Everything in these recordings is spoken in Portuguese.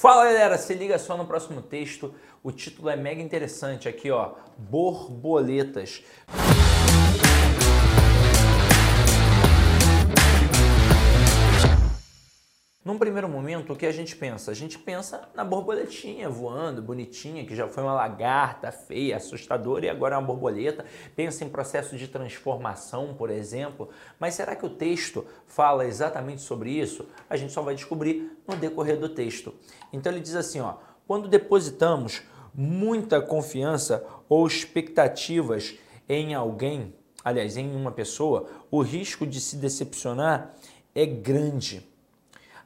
Fala galera, se liga só no próximo texto. O título é mega interessante aqui, ó. Borboletas. Num primeiro momento, o que a gente pensa? A gente pensa na borboletinha voando, bonitinha, que já foi uma lagarta feia, assustadora e agora é uma borboleta. Pensa em processo de transformação, por exemplo. Mas será que o texto fala exatamente sobre isso? A gente só vai descobrir no decorrer do texto. Então ele diz assim, ó: quando depositamos muita confiança ou expectativas em alguém, aliás, em uma pessoa, o risco de se decepcionar é grande.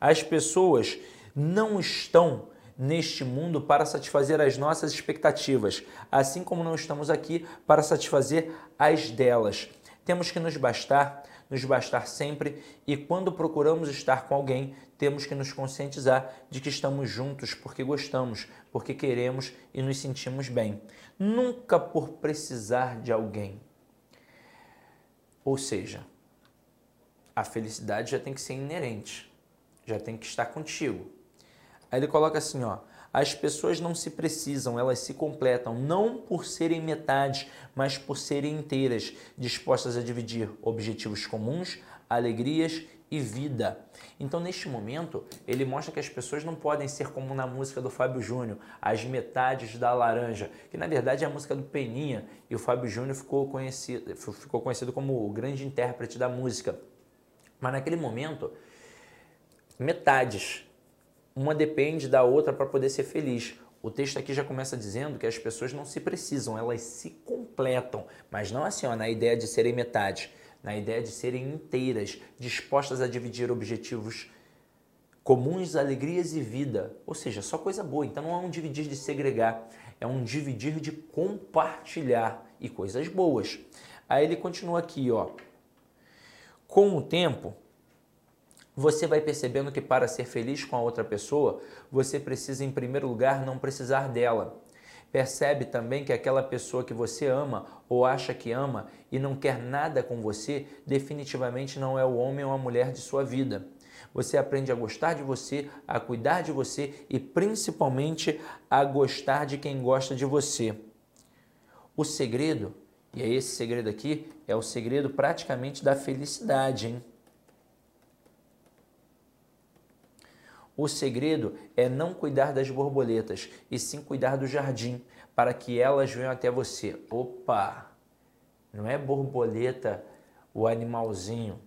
As pessoas não estão neste mundo para satisfazer as nossas expectativas, assim como não estamos aqui para satisfazer as delas. Temos que nos bastar, nos bastar sempre, e quando procuramos estar com alguém, temos que nos conscientizar de que estamos juntos porque gostamos, porque queremos e nos sentimos bem. Nunca por precisar de alguém. Ou seja, a felicidade já tem que ser inerente já tem que estar contigo. Aí ele coloca assim, ó, as pessoas não se precisam, elas se completam, não por serem metade, mas por serem inteiras, dispostas a dividir objetivos comuns, alegrias e vida. Então, neste momento, ele mostra que as pessoas não podem ser como na música do Fábio Júnior, as metades da laranja, que na verdade é a música do Peninha, e o Fábio Júnior ficou conhecido, ficou conhecido como o grande intérprete da música. Mas naquele momento, metades. Uma depende da outra para poder ser feliz. O texto aqui já começa dizendo que as pessoas não se precisam, elas se completam, mas não assim, ó, na ideia de serem metade, na ideia de serem inteiras, dispostas a dividir objetivos comuns, alegrias e vida. Ou seja, só coisa boa. Então não é um dividir de segregar, é um dividir de compartilhar e coisas boas. Aí ele continua aqui, ó. Com o tempo, você vai percebendo que para ser feliz com a outra pessoa, você precisa, em primeiro lugar, não precisar dela. Percebe também que aquela pessoa que você ama ou acha que ama e não quer nada com você, definitivamente não é o homem ou a mulher de sua vida. Você aprende a gostar de você, a cuidar de você e principalmente a gostar de quem gosta de você. O segredo, e é esse segredo aqui, é o segredo praticamente da felicidade, hein? O segredo é não cuidar das borboletas, e sim cuidar do jardim, para que elas venham até você. Opa! Não é borboleta o animalzinho,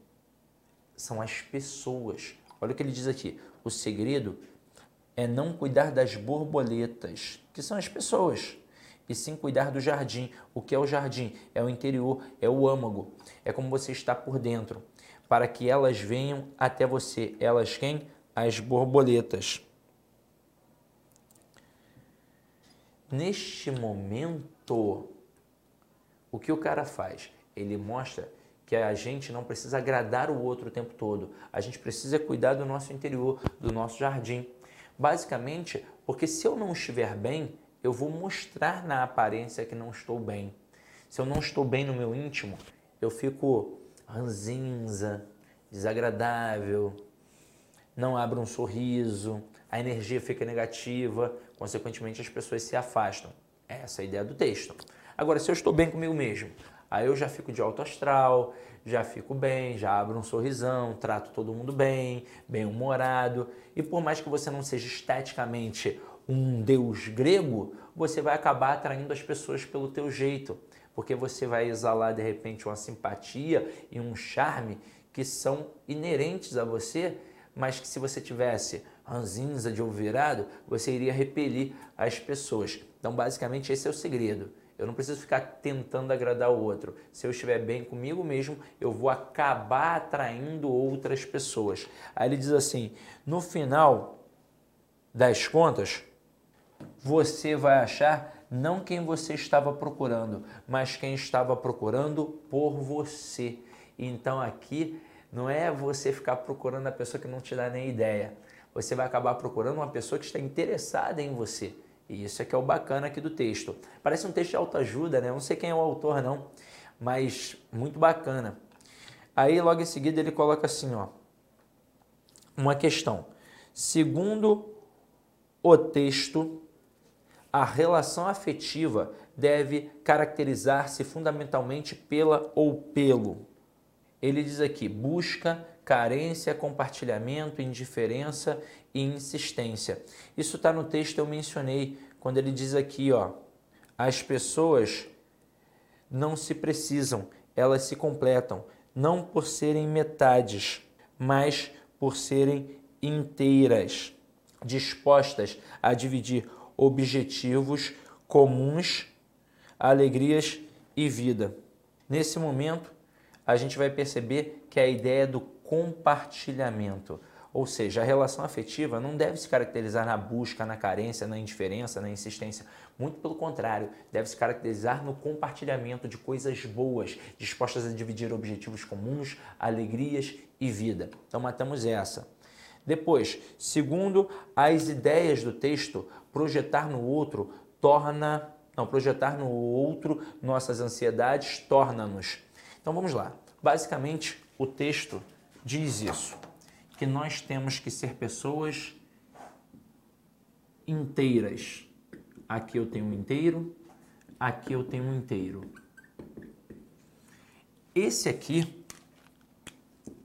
são as pessoas. Olha o que ele diz aqui. O segredo é não cuidar das borboletas, que são as pessoas, e sim cuidar do jardim. O que é o jardim? É o interior, é o âmago, é como você está por dentro, para que elas venham até você. Elas quem? As borboletas. Neste momento, o que o cara faz? Ele mostra que a gente não precisa agradar o outro o tempo todo. A gente precisa cuidar do nosso interior, do nosso jardim. Basicamente, porque se eu não estiver bem, eu vou mostrar na aparência que não estou bem. Se eu não estou bem no meu íntimo, eu fico ranzinza, desagradável, não abre um sorriso, a energia fica negativa, consequentemente as pessoas se afastam. Essa é a ideia do texto. Agora, se eu estou bem comigo mesmo, aí eu já fico de alto astral, já fico bem, já abro um sorrisão, trato todo mundo bem, bem humorado, e por mais que você não seja esteticamente um deus grego, você vai acabar atraindo as pessoas pelo teu jeito, porque você vai exalar de repente uma simpatia e um charme que são inerentes a você mas que se você tivesse ranzinza de ovo virado, você iria repelir as pessoas. Então, basicamente, esse é o segredo. Eu não preciso ficar tentando agradar o outro. Se eu estiver bem comigo mesmo, eu vou acabar atraindo outras pessoas. Aí ele diz assim: no final das contas, você vai achar não quem você estava procurando, mas quem estava procurando por você. Então aqui não é você ficar procurando a pessoa que não te dá nem ideia. Você vai acabar procurando uma pessoa que está interessada em você. E isso é que é o bacana aqui do texto. Parece um texto de autoajuda, né? Eu não sei quem é o autor, não, mas muito bacana. Aí, logo em seguida, ele coloca assim, ó, uma questão. Segundo o texto, a relação afetiva deve caracterizar-se fundamentalmente pela ou pelo. Ele diz aqui: busca, carência, compartilhamento, indiferença e insistência. Isso está no texto eu mencionei quando ele diz aqui, ó, as pessoas não se precisam, elas se completam, não por serem metades, mas por serem inteiras, dispostas a dividir objetivos comuns, alegrias e vida. Nesse momento, a gente vai perceber que a ideia do compartilhamento, ou seja, a relação afetiva não deve se caracterizar na busca, na carência, na indiferença, na insistência. Muito pelo contrário, deve se caracterizar no compartilhamento de coisas boas, dispostas a dividir objetivos comuns, alegrias e vida. Então, matamos essa. Depois, segundo as ideias do texto, projetar no outro torna. Não, projetar no outro nossas ansiedades torna-nos. Então vamos lá. Basicamente, o texto diz isso que nós temos que ser pessoas inteiras. Aqui eu tenho um inteiro, aqui eu tenho um inteiro. Esse aqui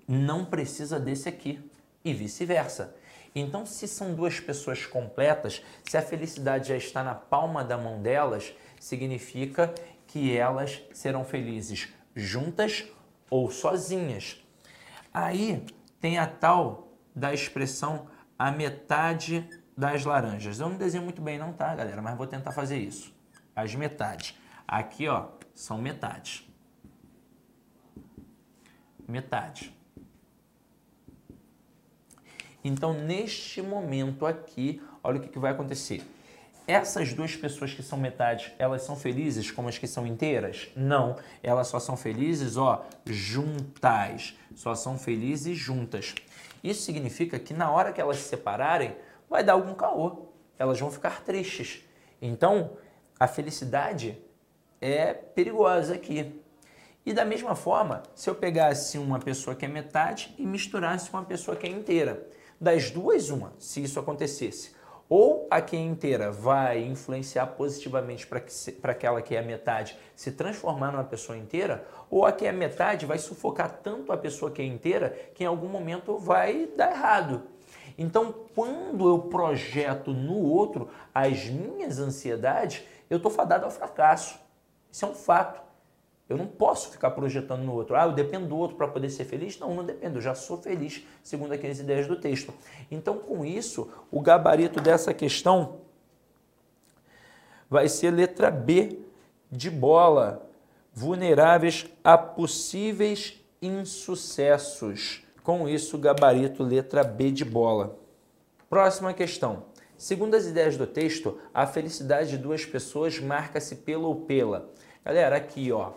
não precisa desse aqui e vice-versa. Então, se são duas pessoas completas, se a felicidade já está na palma da mão delas, significa que elas serão felizes juntas ou sozinhas. Aí tem a tal da expressão a metade das laranjas. Eu não desenho muito bem não, tá, galera? Mas vou tentar fazer isso. As metades. Aqui, ó, são metades. Metade. Então, neste momento aqui, olha o que, vai acontecer. Essas duas pessoas que são metades, elas são felizes como as que são inteiras? Não, elas só são felizes, ó, juntas. Só são felizes juntas. Isso significa que na hora que elas se separarem, vai dar algum caô. Elas vão ficar tristes. Então, a felicidade é perigosa aqui. E da mesma forma, se eu pegasse uma pessoa que é metade e misturasse com uma pessoa que é inteira, das duas, uma, se isso acontecesse, ou a que é inteira vai influenciar positivamente para aquela que é a metade se transformar numa pessoa inteira, ou a que é a metade vai sufocar tanto a pessoa que é inteira que em algum momento vai dar errado. Então, quando eu projeto no outro as minhas ansiedades, eu estou fadado ao fracasso. Isso é um fato. Eu não posso ficar projetando no outro. Ah, eu dependo do outro para poder ser feliz? Não, não dependo. Eu já sou feliz, segundo aquelas ideias do texto. Então, com isso, o gabarito dessa questão vai ser letra B de bola. Vulneráveis a possíveis insucessos. Com isso, gabarito letra B de bola. Próxima questão. Segundo as ideias do texto, a felicidade de duas pessoas marca-se pelo ou pela. Galera, aqui, ó,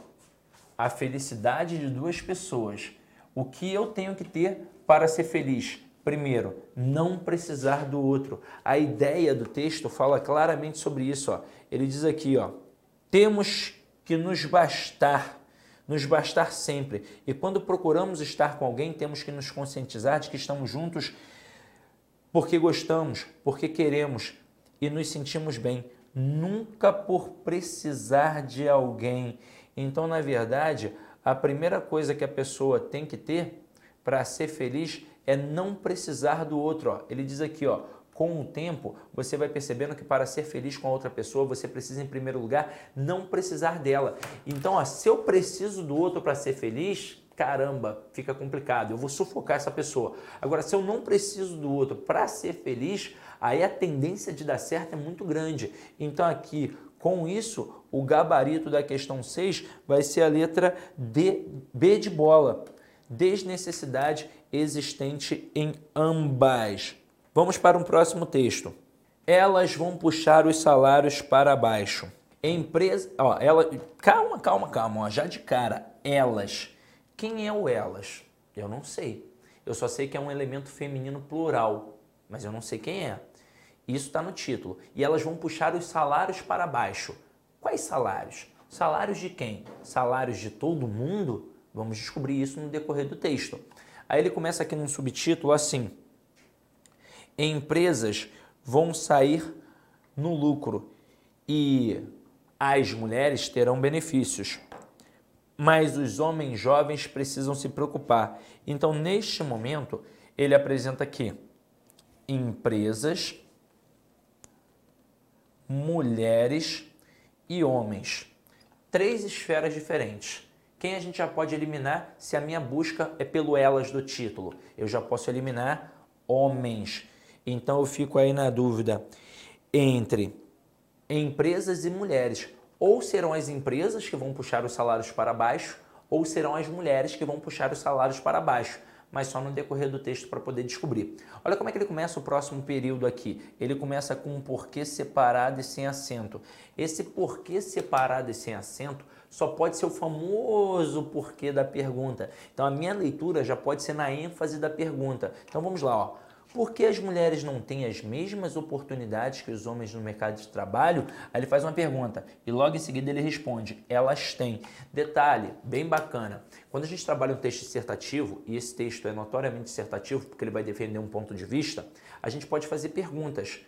a felicidade de duas pessoas. O que eu tenho que ter para ser feliz? Primeiro, não precisar do outro. A ideia do texto fala claramente sobre isso. Ó. Ele diz aqui: ó, temos que nos bastar, nos bastar sempre. E quando procuramos estar com alguém, temos que nos conscientizar de que estamos juntos porque gostamos, porque queremos e nos sentimos bem, nunca por precisar de alguém. Então, na verdade, a primeira coisa que a pessoa tem que ter para ser feliz é não precisar do outro. Ó. Ele diz aqui, ó, com o tempo, você vai percebendo que para ser feliz com a outra pessoa, você precisa, em primeiro lugar, não precisar dela. Então, ó, se eu preciso do outro para ser feliz, caramba, fica complicado, eu vou sufocar essa pessoa. Agora, se eu não preciso do outro para ser feliz, aí a tendência de dar certo é muito grande. Então, aqui, com isso, o gabarito da questão 6 vai ser a letra D, B de bola. Desnecessidade existente em ambas. Vamos para um próximo texto. Elas vão puxar os salários para baixo. Empresa, ó, ela, calma, calma, calma, ó, já de cara, elas. Quem é o elas? Eu não sei. Eu só sei que é um elemento feminino plural, mas eu não sei quem é. Isso está no título. E elas vão puxar os salários para baixo. Quais salários? Salários de quem? Salários de todo mundo? Vamos descobrir isso no decorrer do texto. Aí ele começa aqui num subtítulo assim: Empresas vão sair no lucro e as mulheres terão benefícios. Mas os homens jovens precisam se preocupar. Então, neste momento, ele apresenta aqui empresas, mulheres e homens. Três esferas diferentes. Quem a gente já pode eliminar se a minha busca é pelo elas do título? Eu já posso eliminar homens. Então eu fico aí na dúvida entre empresas e mulheres. Ou serão as empresas que vão puxar os salários para baixo, ou serão as mulheres que vão puxar os salários para baixo mas só no decorrer do texto para poder descobrir. Olha como é que ele começa o próximo período aqui. Ele começa com um porquê separado e sem acento. Esse porquê separado e sem acento só pode ser o famoso porquê da pergunta. Então a minha leitura já pode ser na ênfase da pergunta. Então vamos lá, ó. Por que as mulheres não têm as mesmas oportunidades que os homens no mercado de trabalho? Aí ele faz uma pergunta e logo em seguida ele responde: elas têm. Detalhe, bem bacana. Quando a gente trabalha um texto dissertativo, e esse texto é notoriamente dissertativo porque ele vai defender um ponto de vista, a gente pode fazer perguntas.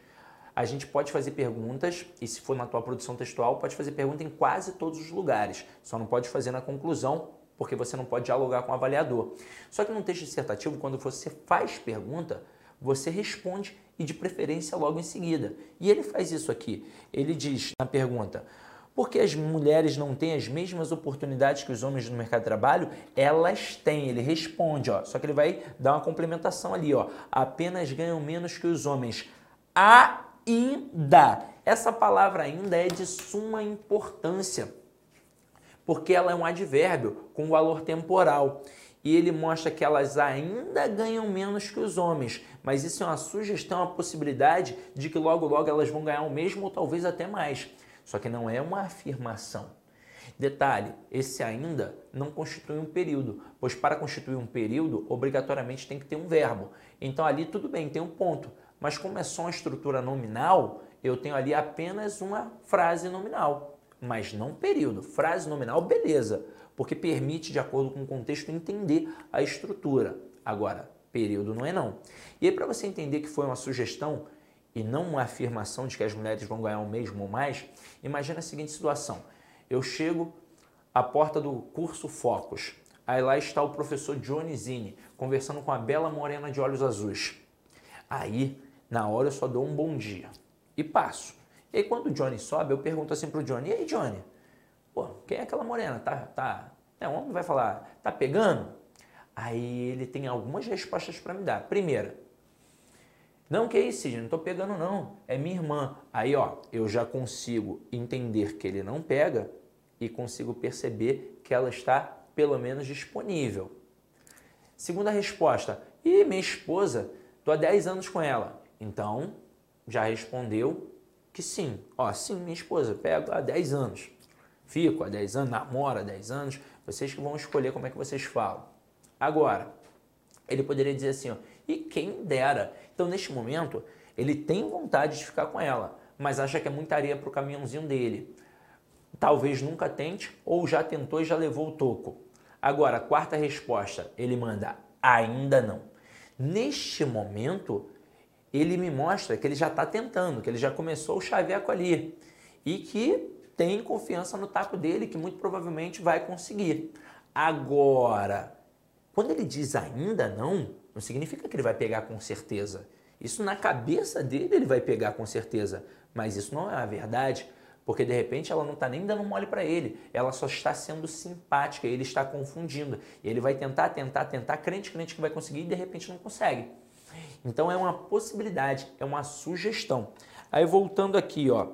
A gente pode fazer perguntas, e se for na tua produção textual, pode fazer pergunta em quase todos os lugares. Só não pode fazer na conclusão porque você não pode dialogar com o avaliador. Só que num texto dissertativo, quando você faz pergunta, você responde e de preferência logo em seguida. E ele faz isso aqui. Ele diz na pergunta: por que as mulheres não têm as mesmas oportunidades que os homens no mercado de trabalho? Elas têm. Ele responde, ó. Só que ele vai dar uma complementação ali, ó. Apenas ganham menos que os homens. Ainda. Essa palavra ainda é de suma importância, porque ela é um advérbio com valor temporal e ele mostra que elas ainda ganham menos que os homens, mas isso é uma sugestão, uma possibilidade de que logo logo elas vão ganhar o mesmo ou talvez até mais. Só que não é uma afirmação. Detalhe, esse ainda não constitui um período, pois para constituir um período, obrigatoriamente tem que ter um verbo. Então ali tudo bem, tem um ponto, mas como é só uma estrutura nominal, eu tenho ali apenas uma frase nominal, mas não período. Frase nominal, beleza porque permite, de acordo com o contexto, entender a estrutura. Agora, período não é não. E aí, para você entender que foi uma sugestão e não uma afirmação de que as mulheres vão ganhar o mesmo ou mais, imagina a seguinte situação. Eu chego à porta do curso Focus. Aí lá está o professor Johnny Zini conversando com a bela morena de olhos azuis. Aí, na hora, eu só dou um bom dia e passo. E aí, quando o Johnny sobe, eu pergunto assim para o Johnny: E aí, Johnny, Pô, quem é aquela morena? Tá, tá, é, um homem vai falar, tá pegando? Aí ele tem algumas respostas para me dar. Primeira, não, que é isso, não tô pegando não, é minha irmã. Aí, ó, eu já consigo entender que ele não pega e consigo perceber que ela está pelo menos disponível. Segunda resposta, e minha esposa, tô há 10 anos com ela. Então, já respondeu que sim. Ó, sim, minha esposa, pego há 10 anos fico há 10 anos, namoro há 10 anos, vocês que vão escolher como é que vocês falam. Agora, ele poderia dizer assim, ó, e quem dera. Então, neste momento, ele tem vontade de ficar com ela, mas acha que é muita areia para o caminhãozinho dele. Talvez nunca tente ou já tentou e já levou o toco. Agora, quarta resposta, ele manda ainda não. Neste momento, ele me mostra que ele já está tentando, que ele já começou o chaveco ali e que tem confiança no taco dele, que muito provavelmente vai conseguir. Agora, quando ele diz ainda não, não significa que ele vai pegar com certeza. Isso na cabeça dele ele vai pegar com certeza, mas isso não é a verdade, porque de repente ela não está nem dando mole para ele, ela só está sendo simpática, ele está confundindo. E ele vai tentar, tentar, tentar, crente, crente que vai conseguir e de repente não consegue. Então é uma possibilidade, é uma sugestão. Aí voltando aqui, ó,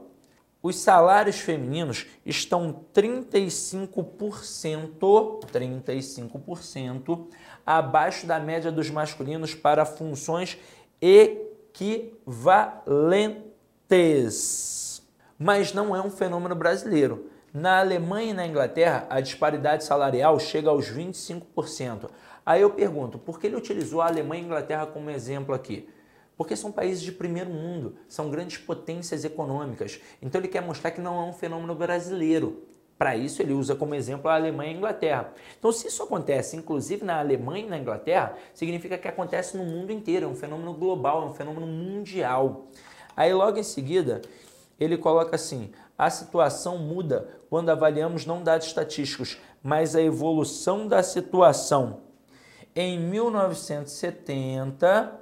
os salários femininos estão 35%, 35% abaixo da média dos masculinos para funções equivalentes. Mas não é um fenômeno brasileiro. Na Alemanha e na Inglaterra, a disparidade salarial chega aos 25%. Aí eu pergunto, por que ele utilizou a Alemanha e a Inglaterra como exemplo aqui? Porque são países de primeiro mundo, são grandes potências econômicas. Então ele quer mostrar que não é um fenômeno brasileiro. Para isso, ele usa como exemplo a Alemanha e a Inglaterra. Então, se isso acontece, inclusive na Alemanha e na Inglaterra, significa que acontece no mundo inteiro, é um fenômeno global, é um fenômeno mundial. Aí logo em seguida, ele coloca assim: a situação muda quando avaliamos não dados estatísticos, mas a evolução da situação. Em 1970,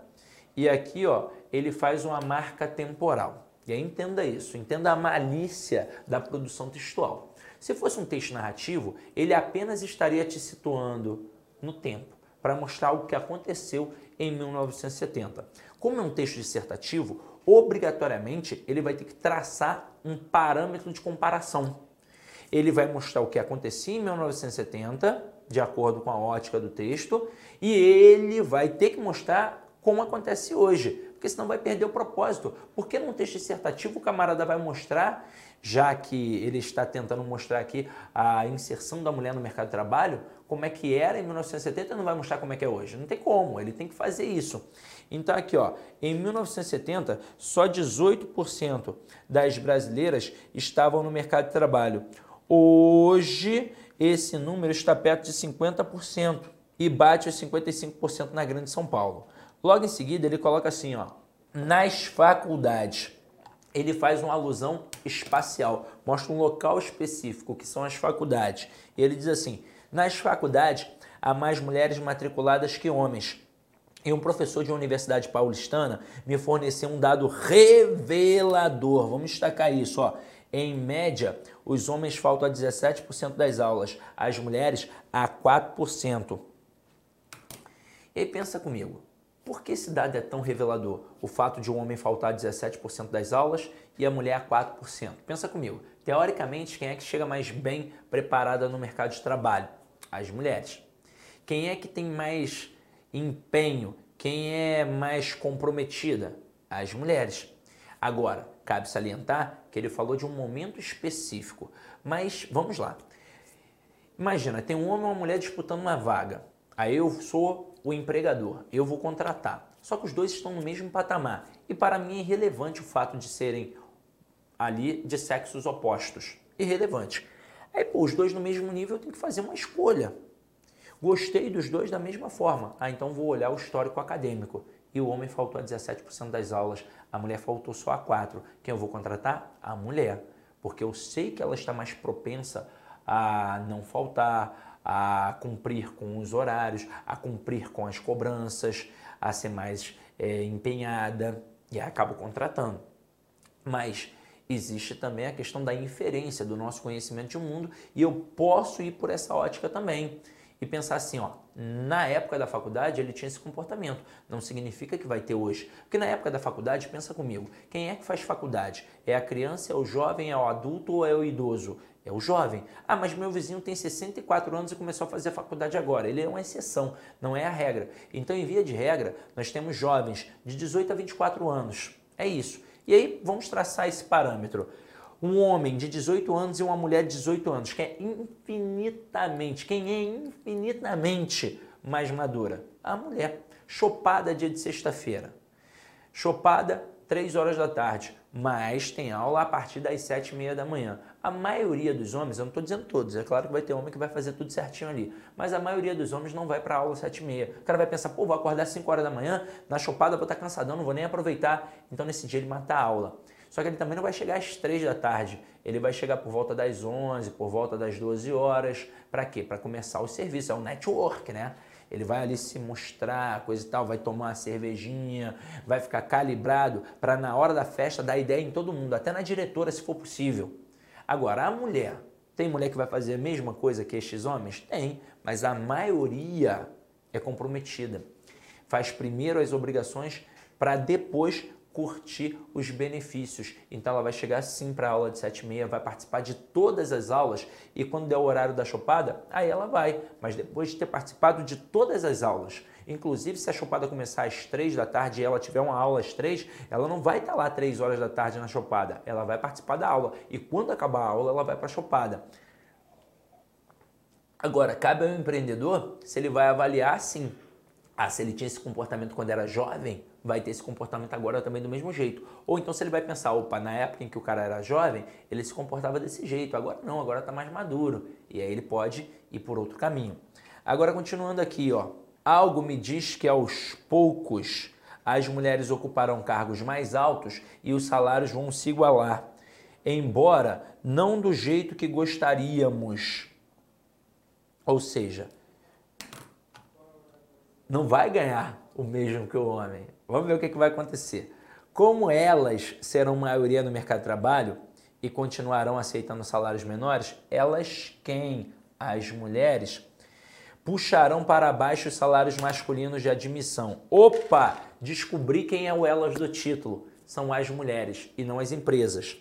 e aqui ó, ele faz uma marca temporal. E aí entenda isso, entenda a malícia da produção textual. Se fosse um texto narrativo, ele apenas estaria te situando no tempo para mostrar o que aconteceu em 1970. Como é um texto dissertativo, obrigatoriamente ele vai ter que traçar um parâmetro de comparação. Ele vai mostrar o que acontecia em 1970, de acordo com a ótica do texto, e ele vai ter que mostrar como acontece hoje, porque senão vai perder o propósito. Porque num texto dissertativo o camarada vai mostrar, já que ele está tentando mostrar aqui a inserção da mulher no mercado de trabalho, como é que era em 1970 não vai mostrar como é que é hoje. Não tem como, ele tem que fazer isso. Então aqui, ó, em 1970, só 18% das brasileiras estavam no mercado de trabalho. Hoje, esse número está perto de 50% e bate os 55% na Grande São Paulo. Logo em seguida, ele coloca assim, ó, nas faculdades. Ele faz uma alusão espacial, mostra um local específico, que são as faculdades. E ele diz assim: nas faculdades há mais mulheres matriculadas que homens. E um professor de uma universidade paulistana me forneceu um dado revelador. Vamos destacar isso, ó. Em média, os homens faltam a 17% das aulas, as mulheres a 4%. E aí pensa comigo, por que esse dado é tão revelador? O fato de um homem faltar 17% das aulas e a mulher 4%. Pensa comigo. Teoricamente, quem é que chega mais bem preparada no mercado de trabalho? As mulheres. Quem é que tem mais empenho? Quem é mais comprometida? As mulheres. Agora, cabe salientar que ele falou de um momento específico. Mas vamos lá. Imagina, tem um homem e uma mulher disputando uma vaga. Aí eu sou o empregador, eu vou contratar. Só que os dois estão no mesmo patamar. E para mim é irrelevante o fato de serem ali de sexos opostos. Irrelevante. Aí, pô, os dois no mesmo nível eu tenho que fazer uma escolha. Gostei dos dois da mesma forma. Ah, então vou olhar o histórico acadêmico. E o homem faltou a 17% das aulas, a mulher faltou só a 4%. Quem eu vou contratar? A mulher. Porque eu sei que ela está mais propensa a não faltar, a cumprir com os horários, a cumprir com as cobranças, a ser mais é, empenhada e acabo contratando. Mas existe também a questão da inferência do nosso conhecimento de mundo e eu posso ir por essa ótica também e pensar assim, ó, na época da faculdade ele tinha esse comportamento, não significa que vai ter hoje. Porque na época da faculdade, pensa comigo, quem é que faz faculdade? É a criança, é o jovem, é o adulto ou é o idoso? É o jovem. Ah, mas meu vizinho tem 64 anos e começou a fazer a faculdade agora. Ele é uma exceção, não é a regra. Então, em via de regra, nós temos jovens de 18 a 24 anos. É isso. E aí, vamos traçar esse parâmetro um homem de 18 anos e uma mulher de 18 anos, que é infinitamente, quem é infinitamente mais madura? A mulher. Chopada dia de sexta-feira. Chopada 3 horas da tarde, mas tem aula a partir das 7 e meia da manhã. A maioria dos homens, eu não estou dizendo todos, é claro que vai ter homem que vai fazer tudo certinho ali, mas a maioria dos homens não vai para aula às 7 e meia. O cara vai pensar, pô, vou acordar às 5 horas da manhã, na chopada vou estar cansadão, não vou nem aproveitar. Então nesse dia ele mata a aula. Só que ele também não vai chegar às 3 da tarde. Ele vai chegar por volta das 11, por volta das 12 horas. Para quê? Para começar o serviço. É um network, né? Ele vai ali se mostrar, coisa e tal, vai tomar uma cervejinha, vai ficar calibrado para na hora da festa dar ideia em todo mundo, até na diretora, se for possível. Agora, a mulher, tem mulher que vai fazer a mesma coisa que estes homens? Tem, mas a maioria é comprometida. Faz primeiro as obrigações para depois curtir os benefícios. Então ela vai chegar sim para a aula de 7 e meia, vai participar de todas as aulas e quando der o horário da chopada, aí ela vai. Mas depois de ter participado de todas as aulas, inclusive se a chopada começar às 3 da tarde e ela tiver uma aula às 3, ela não vai estar lá 3 horas da tarde na chopada, ela vai participar da aula e quando acabar a aula ela vai para a chopada. Agora, cabe ao empreendedor se ele vai avaliar sim. Ah, se ele tinha esse comportamento quando era jovem, vai ter esse comportamento agora também do mesmo jeito. Ou então se ele vai pensar, opa, na época em que o cara era jovem, ele se comportava desse jeito, agora não, agora está mais maduro. E aí ele pode ir por outro caminho. Agora continuando aqui, ó. Algo me diz que aos poucos as mulheres ocuparão cargos mais altos e os salários vão se igualar, embora não do jeito que gostaríamos. Ou seja, não vai ganhar o mesmo que o homem. Vamos ver o que, que vai acontecer. Como elas serão maioria no mercado de trabalho e continuarão aceitando salários menores, elas quem? As mulheres puxarão para baixo os salários masculinos de admissão. Opa! Descobri quem é o elas do título. São as mulheres e não as empresas.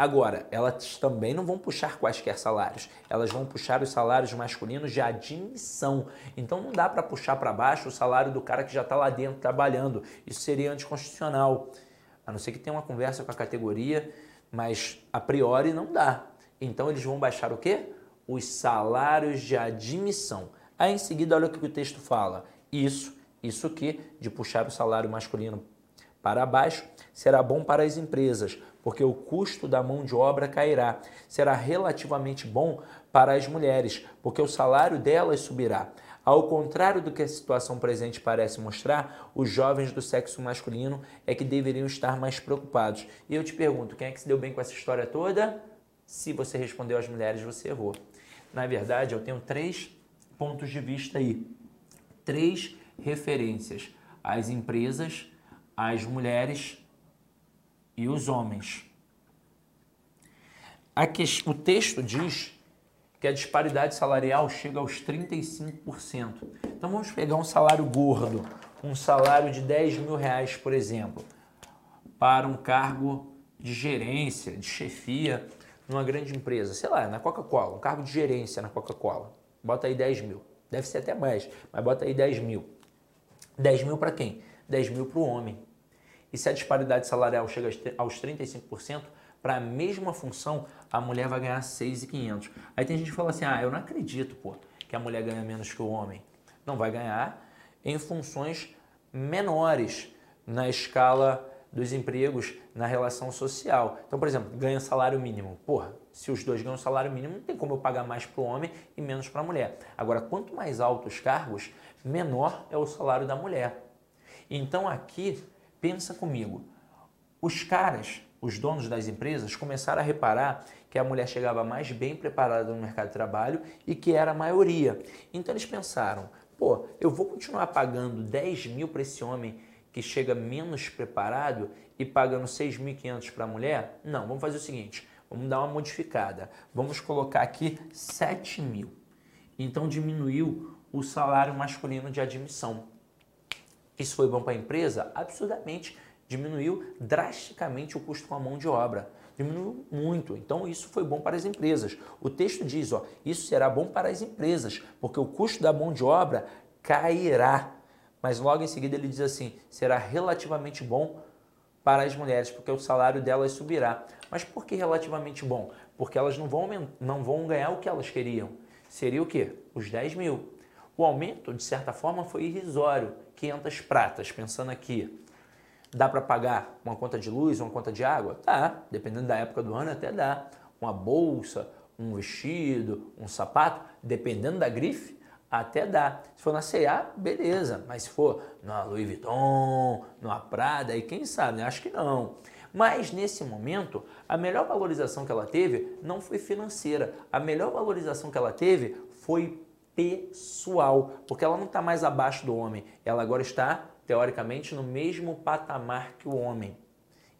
Agora, elas também não vão puxar quaisquer salários, elas vão puxar os salários masculinos de admissão. Então não dá para puxar para baixo o salário do cara que já está lá dentro trabalhando. Isso seria anticonstitucional. A não ser que tenha uma conversa com a categoria, mas a priori não dá. Então eles vão baixar o quê? Os salários de admissão. Aí em seguida, olha o que o texto fala. Isso, isso que de puxar o salário masculino para baixo será bom para as empresas, porque o custo da mão de obra cairá. Será relativamente bom para as mulheres, porque o salário delas subirá. Ao contrário do que a situação presente parece mostrar, os jovens do sexo masculino é que deveriam estar mais preocupados. E eu te pergunto, quem é que se deu bem com essa história toda? Se você respondeu às mulheres, você errou. Na verdade, eu tenho três pontos de vista aí. Três referências: as empresas, as mulheres e os homens. O texto diz que a disparidade salarial chega aos 35%. Então vamos pegar um salário gordo, um salário de 10 mil reais, por exemplo, para um cargo de gerência, de chefia numa grande empresa, sei lá, na Coca-Cola, um cargo de gerência na Coca-Cola. Bota aí 10 mil. Deve ser até mais, mas bota aí 10 mil. 10 mil para quem? 10 mil para o homem. E se a disparidade salarial chega aos 35%, para a mesma função, a mulher vai ganhar 6.500. Aí tem gente que fala assim: ah, eu não acredito, pô, que a mulher ganha menos que o homem. Não vai ganhar em funções menores na escala dos empregos na relação social. Então, por exemplo, ganha salário mínimo. Porra, se os dois ganham salário mínimo, não tem como eu pagar mais para o homem e menos para a mulher. Agora, quanto mais altos os cargos, menor é o salário da mulher. Então, aqui Pensa comigo. Os caras, os donos das empresas, começaram a reparar que a mulher chegava mais bem preparada no mercado de trabalho e que era a maioria. Então eles pensaram: pô, eu vou continuar pagando 10 mil para esse homem que chega menos preparado e pagando 6.500 para a mulher? Não, vamos fazer o seguinte: vamos dar uma modificada. Vamos colocar aqui 7 mil. Então diminuiu o salário masculino de admissão. Isso foi bom para a empresa? Absurdamente. Diminuiu drasticamente o custo com a mão de obra. Diminuiu muito. Então, isso foi bom para as empresas. O texto diz: ó, isso será bom para as empresas, porque o custo da mão de obra cairá. Mas logo em seguida ele diz assim: será relativamente bom para as mulheres, porque o salário delas subirá. Mas por que relativamente bom? Porque elas não vão, não vão ganhar o que elas queriam. Seria o quê? Os 10 mil. O aumento, de certa forma, foi irrisório, 500 pratas, pensando aqui. Dá para pagar uma conta de luz, uma conta de água? Dá, dependendo da época do ano até dá. Uma bolsa, um vestido, um sapato, dependendo da grife, até dá. Se for na C&A, beleza, mas se for na Louis Vuitton, numa Prada, aí quem sabe, acho que não. Mas nesse momento, a melhor valorização que ela teve não foi financeira. A melhor valorização que ela teve foi pessoal, porque ela não está mais abaixo do homem, ela agora está, teoricamente, no mesmo patamar que o homem.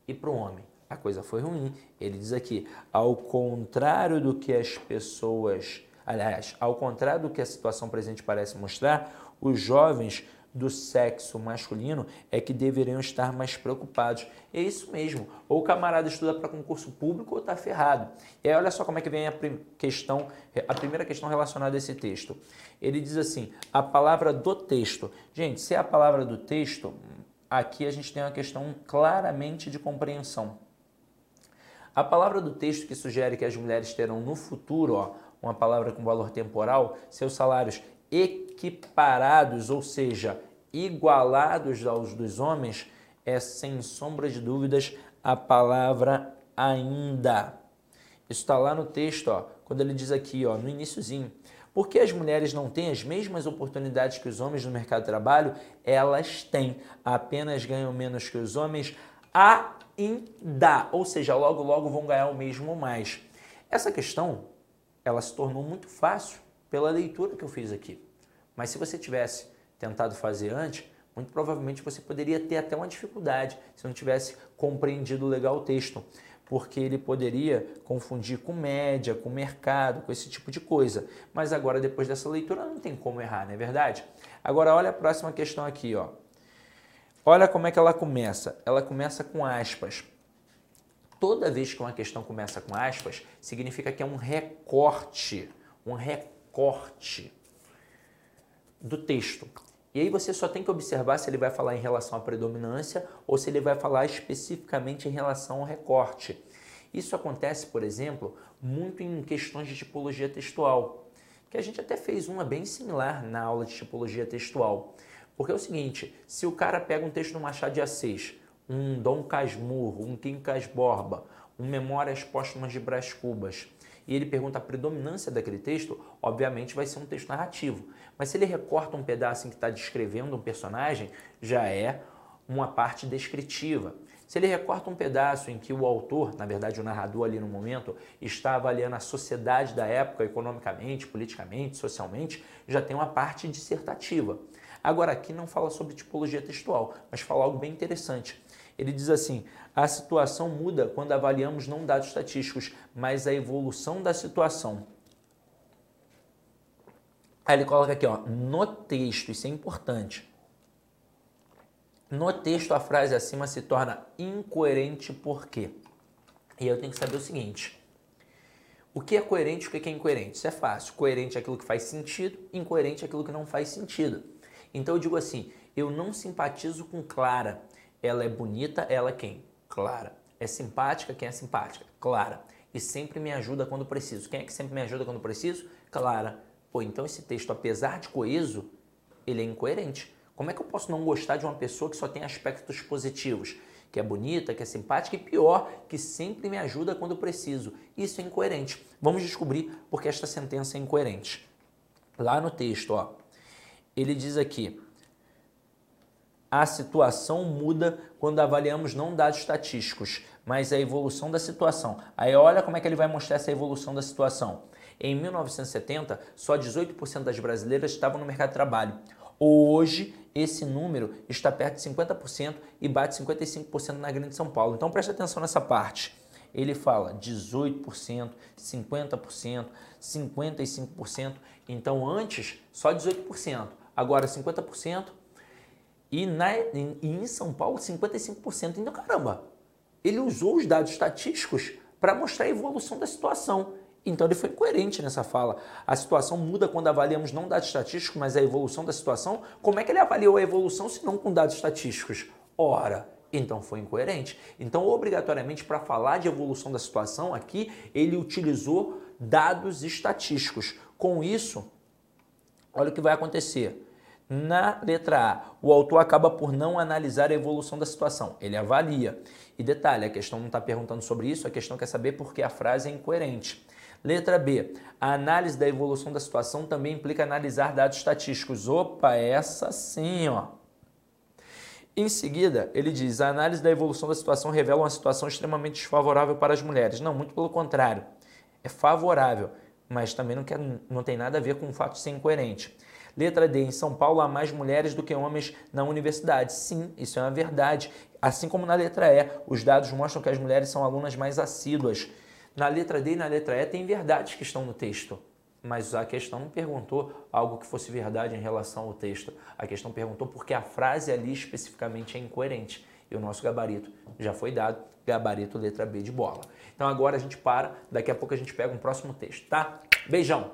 E para o homem, a coisa foi ruim. Ele diz aqui, ao contrário do que as pessoas, aliás, ao contrário do que a situação presente parece mostrar, os jovens do sexo masculino é que deveriam estar mais preocupados. É isso mesmo. Ou o camarada estuda para concurso público ou está ferrado. E aí olha só como é que vem a questão, a primeira questão relacionada a esse texto. Ele diz assim: a palavra do texto. Gente, se é a palavra do texto, aqui a gente tem uma questão claramente de compreensão. A palavra do texto que sugere que as mulheres terão no futuro, ó, uma palavra com valor temporal, seus salários equiparados, ou seja, igualados aos dos homens, é sem sombra de dúvidas a palavra ainda. Isso está lá no texto, ó, quando ele diz aqui, ó, no iníciozinho, Por que as mulheres não têm as mesmas oportunidades que os homens no mercado de trabalho? Elas têm, apenas ganham menos que os homens ainda, ou seja, logo logo vão ganhar o mesmo mais. Essa questão, ela se tornou muito fácil pela leitura que eu fiz aqui. Mas se você tivesse tentado fazer antes, muito provavelmente você poderia ter até uma dificuldade se não tivesse compreendido legal o texto porque ele poderia confundir com média, com mercado, com esse tipo de coisa. Mas agora, depois dessa leitura, não tem como errar, não é verdade? Agora, olha a próxima questão aqui, ó. Olha como é que ela começa. Ela começa com aspas. Toda vez que uma questão começa com aspas, significa que é um recorte, um recorte do texto. E aí você só tem que observar se ele vai falar em relação à predominância ou se ele vai falar especificamente em relação ao recorte. Isso acontece, por exemplo, muito em questões de tipologia textual, que a gente até fez uma bem similar na aula de tipologia textual. Porque é o seguinte, se o cara pega um texto do Machado de Assis, um Dom Casmurro, um Quincas Borba, um Memórias Póstumas de Brás Cubas, e ele pergunta a predominância daquele texto, obviamente vai ser um texto narrativo. Mas se ele recorta um pedaço em que está descrevendo um personagem, já é uma parte descritiva. Se ele recorta um pedaço em que o autor, na verdade o narrador ali no momento, está avaliando a sociedade da época economicamente, politicamente, socialmente, já tem uma parte dissertativa. Agora aqui não fala sobre tipologia textual, mas fala algo bem interessante. Ele diz assim: a situação muda quando avaliamos não dados estatísticos, mas a evolução da situação. Aí ele coloca aqui, ó, no texto, isso é importante. No texto, a frase acima se torna incoerente por quê? E eu tenho que saber o seguinte: o que é coerente e o que é incoerente? Isso é fácil. Coerente é aquilo que faz sentido, incoerente é aquilo que não faz sentido. Então eu digo assim: eu não simpatizo com Clara. Ela é bonita, ela quem? Clara. É simpática, quem é simpática? Clara. E sempre me ajuda quando preciso. Quem é que sempre me ajuda quando preciso? Clara. Pô, então esse texto, apesar de coeso, ele é incoerente. Como é que eu posso não gostar de uma pessoa que só tem aspectos positivos? Que é bonita, que é simpática e pior, que sempre me ajuda quando preciso. Isso é incoerente. Vamos descobrir porque esta sentença é incoerente. Lá no texto, ó, ele diz aqui: a situação muda quando avaliamos não dados estatísticos, mas a evolução da situação. Aí olha como é que ele vai mostrar essa evolução da situação. Em 1970, só 18% das brasileiras estavam no mercado de trabalho. Hoje, esse número está perto de 50% e bate 55% na Grande São Paulo. Então preste atenção nessa parte. Ele fala 18%, 50%, 55%. Então antes, só 18%. Agora 50%, e, na, em, em São Paulo, 55%. Então, caramba, ele usou os dados estatísticos para mostrar a evolução da situação. Então ele foi coerente nessa fala. A situação muda quando avaliamos não dados estatísticos, mas a evolução da situação. Como é que ele avaliou a evolução se não com dados estatísticos? Ora, então foi incoerente. Então, obrigatoriamente, para falar de evolução da situação aqui, ele utilizou dados estatísticos. Com isso, olha o que vai acontecer. Na letra A, o autor acaba por não analisar a evolução da situação, ele avalia. E detalhe, a questão não está perguntando sobre isso, a questão quer saber por que a frase é incoerente. Letra B, a análise da evolução da situação também implica analisar dados estatísticos. Opa, essa sim, ó. Em seguida, ele diz: a análise da evolução da situação revela uma situação extremamente desfavorável para as mulheres. Não, muito pelo contrário. É favorável, mas também não, quer, não tem nada a ver com o fato de ser incoerente. Letra D. Em São Paulo há mais mulheres do que homens na universidade. Sim, isso é uma verdade. Assim como na letra E, os dados mostram que as mulheres são alunas mais assíduas. Na letra D e na letra E tem verdades que estão no texto. Mas a questão não perguntou algo que fosse verdade em relação ao texto. A questão perguntou porque a frase ali especificamente é incoerente. E o nosso gabarito já foi dado, gabarito letra B de bola. Então agora a gente para, daqui a pouco a gente pega um próximo texto, tá? Beijão!